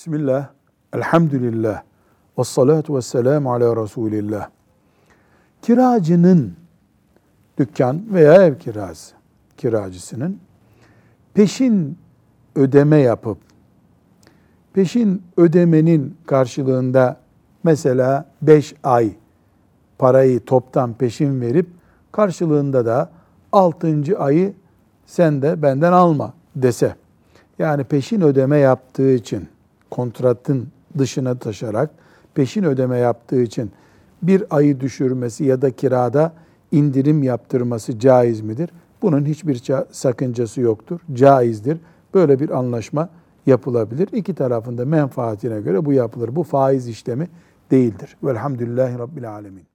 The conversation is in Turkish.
Bismillah, elhamdülillah, ve salatu ve selamu ala Resulillah. Kiracının, dükkan veya ev kirası, kiracısının peşin ödeme yapıp, peşin ödemenin karşılığında mesela 5 ay parayı toptan peşin verip, karşılığında da 6. ayı sen de benden alma dese, yani peşin ödeme yaptığı için, kontratın dışına taşarak peşin ödeme yaptığı için bir ayı düşürmesi ya da kirada indirim yaptırması caiz midir? Bunun hiçbir sakıncası yoktur. Caizdir. Böyle bir anlaşma yapılabilir. İki tarafında menfaatine göre bu yapılır. Bu faiz işlemi değildir. Velhamdülillahi Rabbil Alemin.